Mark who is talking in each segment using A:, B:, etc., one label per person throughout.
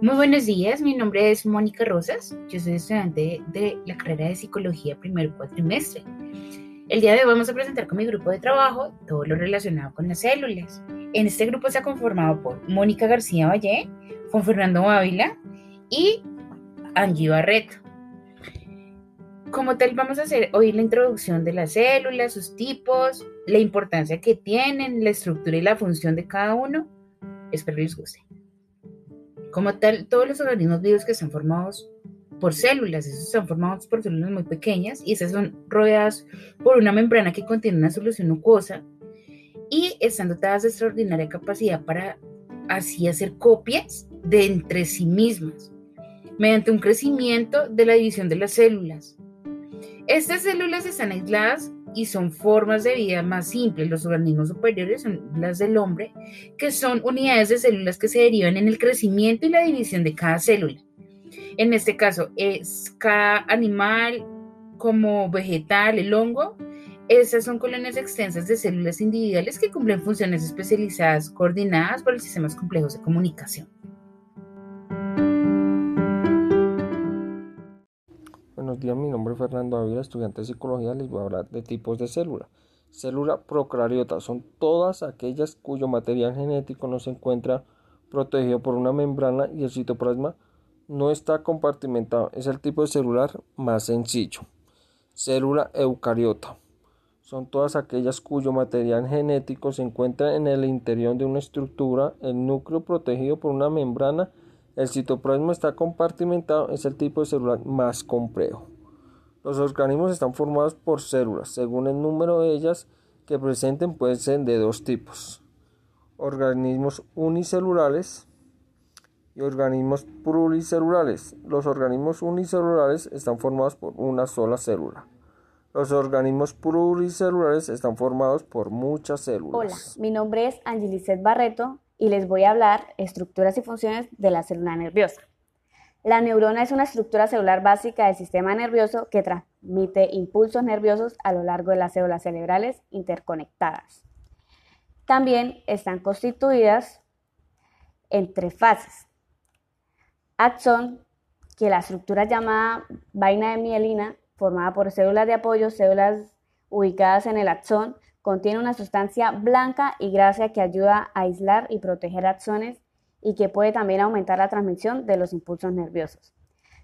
A: Muy buenos días, mi nombre es Mónica Rosas, yo soy estudiante de la carrera de psicología primer cuatrimestre. El día de hoy vamos a presentar con mi grupo de trabajo todo lo relacionado con las células. En este grupo está conformado por Mónica García Valle, Juan Fernando Ávila y Angie Barreto. Como tal, vamos a hacer hoy la introducción de las células, sus tipos, la importancia que tienen, la estructura y la función de cada uno. Espero les guste. Como tal, todos los organismos vivos que están formados por células, esos están formados por células muy pequeñas y esas son rodeadas por una membrana que contiene una solución mucosa y están dotadas de extraordinaria capacidad para así hacer copias de entre sí mismas mediante un crecimiento de la división de las células. Estas células están aisladas y son formas de vida más simples. Los organismos superiores son las del hombre, que son unidades de células que se derivan en el crecimiento y la división de cada célula. En este caso, es cada animal como vegetal, el hongo, estas son colonias extensas de células individuales que cumplen funciones especializadas coordinadas por los sistemas complejos de comunicación.
B: Buenos mi nombre es Fernando Ávila, estudiante de psicología. Les voy a hablar de tipos de célula. Célula procariota son todas aquellas cuyo material genético no se encuentra protegido por una membrana y el citoplasma no está compartimentado. Es el tipo de celular más sencillo. Célula eucariota son todas aquellas cuyo material genético se encuentra en el interior de una estructura, el núcleo protegido por una membrana el citoplasma está compartimentado, es el tipo de célula más complejo. Los organismos están formados por células, según el número de ellas que presenten pueden ser de dos tipos. Organismos unicelulares y organismos pluricelulares. Los organismos unicelulares están formados por una sola célula. Los organismos pluricelulares están formados por muchas células.
C: Hola, mi nombre es Angelicet Barreto y les voy a hablar estructuras y funciones de la célula nerviosa. La neurona es una estructura celular básica del sistema nervioso que transmite impulsos nerviosos a lo largo de las células cerebrales interconectadas. También están constituidas en tres fases. Axón, que la estructura llamada vaina de mielina, formada por células de apoyo, células ubicadas en el axón, Contiene una sustancia blanca y grasa que ayuda a aislar y proteger axones y que puede también aumentar la transmisión de los impulsos nerviosos.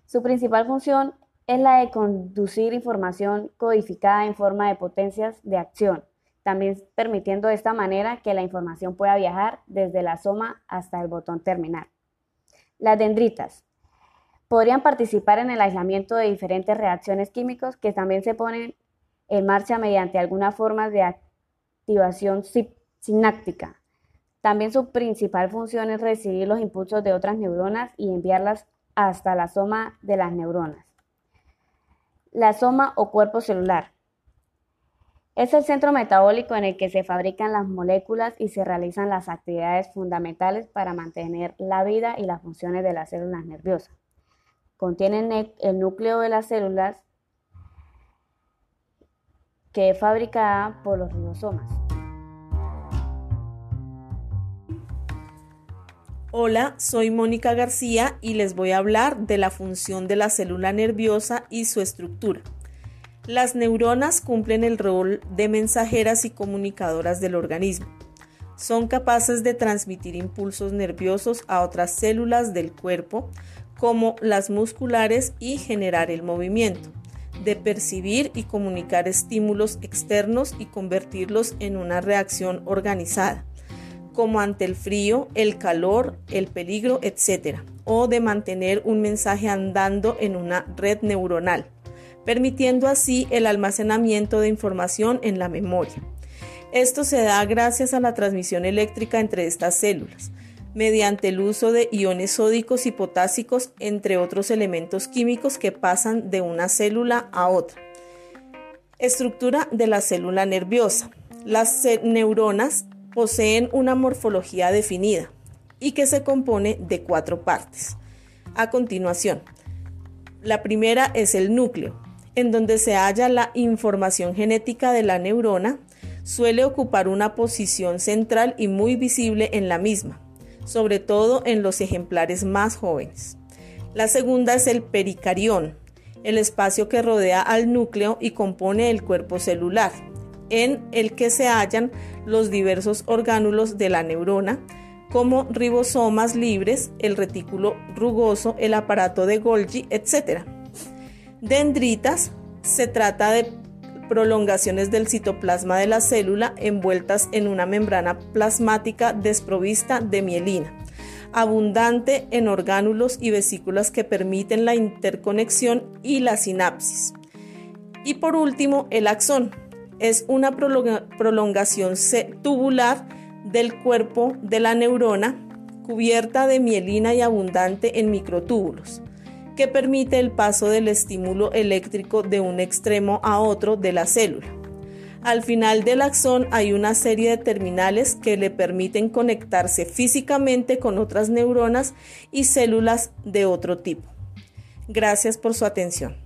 C: Su principal función es la de conducir información codificada en forma de potencias de acción, también permitiendo de esta manera que la información pueda viajar desde la soma hasta el botón terminal. Las dendritas podrían participar en el aislamiento de diferentes reacciones químicos que también se ponen en marcha mediante algunas formas de activación sináptica. También su principal función es recibir los impulsos de otras neuronas y enviarlas hasta la soma de las neuronas. La soma o cuerpo celular. Es el centro metabólico en el que se fabrican las moléculas y se realizan las actividades fundamentales para mantener la vida y las funciones de las células nerviosas. Contiene el núcleo de las células que es fabricada por los ribosomas.
D: Hola, soy Mónica García y les voy a hablar de la función de la célula nerviosa y su estructura. Las neuronas cumplen el rol de mensajeras y comunicadoras del organismo. Son capaces de transmitir impulsos nerviosos a otras células del cuerpo, como las musculares, y generar el movimiento de percibir y comunicar estímulos externos y convertirlos en una reacción organizada, como ante el frío, el calor, el peligro, etc. O de mantener un mensaje andando en una red neuronal, permitiendo así el almacenamiento de información en la memoria. Esto se da gracias a la transmisión eléctrica entre estas células mediante el uso de iones sódicos y potásicos, entre otros elementos químicos que pasan de una célula a otra. Estructura de la célula nerviosa. Las neuronas poseen una morfología definida y que se compone de cuatro partes. A continuación, la primera es el núcleo, en donde se halla la información genética de la neurona, suele ocupar una posición central y muy visible en la misma sobre todo en los ejemplares más jóvenes. La segunda es el pericarión, el espacio que rodea al núcleo y compone el cuerpo celular, en el que se hallan los diversos orgánulos de la neurona, como ribosomas libres, el retículo rugoso, el aparato de Golgi, etc. Dendritas se trata de prolongaciones del citoplasma de la célula envueltas en una membrana plasmática desprovista de mielina, abundante en orgánulos y vesículas que permiten la interconexión y la sinapsis. Y por último, el axón es una prolongación tubular del cuerpo de la neurona cubierta de mielina y abundante en microtúbulos que permite el paso del estímulo eléctrico de un extremo a otro de la célula. Al final del axón hay una serie de terminales que le permiten conectarse físicamente con otras neuronas y células de otro tipo. Gracias por su atención.